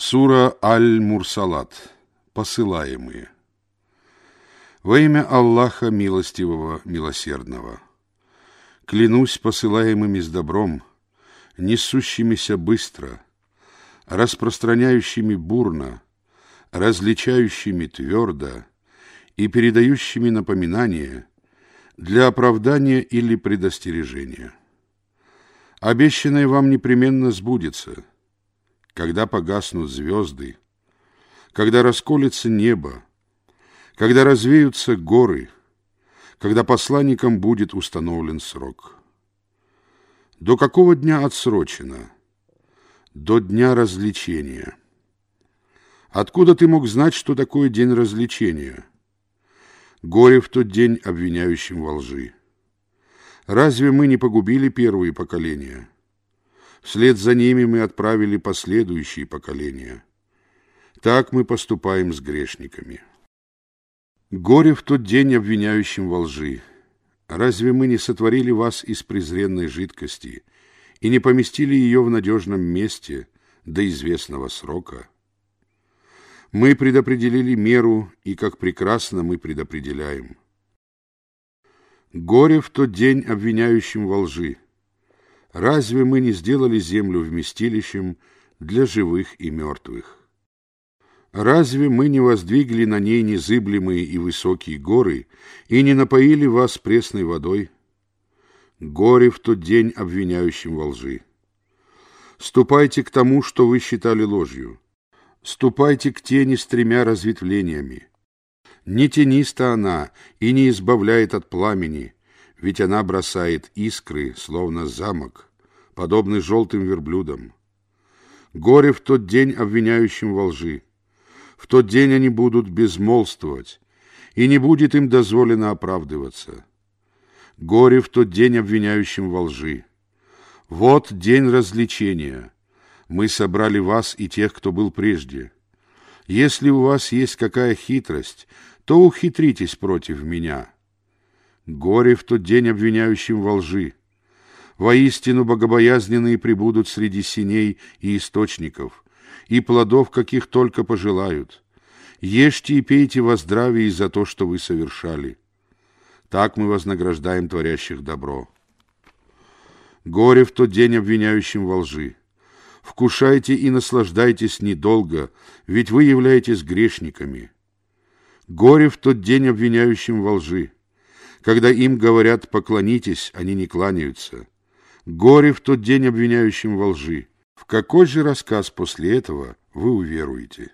Сура Аль-Мурсалат. Посылаемые. Во имя Аллаха Милостивого, Милосердного. Клянусь посылаемыми с добром, несущимися быстро, распространяющими бурно, различающими твердо и передающими напоминания для оправдания или предостережения. Обещанное вам непременно сбудется – когда погаснут звезды, когда расколется небо, когда развеются горы, когда посланникам будет установлен срок. До какого дня отсрочено? До дня развлечения. Откуда ты мог знать, что такое день развлечения? Горе в тот день обвиняющим во лжи. Разве мы не погубили первые поколения? Вслед за ними мы отправили последующие поколения. Так мы поступаем с грешниками. Горе в тот день обвиняющим во лжи. Разве мы не сотворили вас из презренной жидкости и не поместили ее в надежном месте до известного срока? Мы предопределили меру, и как прекрасно мы предопределяем. Горе в тот день обвиняющим во лжи. Разве мы не сделали землю вместилищем для живых и мертвых? Разве мы не воздвигли на ней незыблемые и высокие горы и не напоили вас пресной водой? Горе в тот день обвиняющим во лжи. Ступайте к тому, что вы считали ложью. Ступайте к тени с тремя разветвлениями. Не тениста она и не избавляет от пламени, ведь она бросает искры, словно замок, подобный желтым верблюдам. Горе в тот день обвиняющим во лжи. В тот день они будут безмолвствовать, и не будет им дозволено оправдываться. Горе в тот день обвиняющим во лжи. Вот день развлечения. Мы собрали вас и тех, кто был прежде. Если у вас есть какая хитрость, то ухитритесь против меня». Горе в тот день обвиняющим во лжи. Воистину богобоязненные прибудут среди синей и источников, и плодов, каких только пожелают. Ешьте и пейте во здравии за то, что вы совершали. Так мы вознаграждаем творящих добро. Горе в тот день обвиняющим во лжи. Вкушайте и наслаждайтесь недолго, ведь вы являетесь грешниками. Горе в тот день обвиняющим во лжи. Когда им говорят «поклонитесь», они не кланяются. Горе в тот день обвиняющим во лжи. В какой же рассказ после этого вы уверуете?»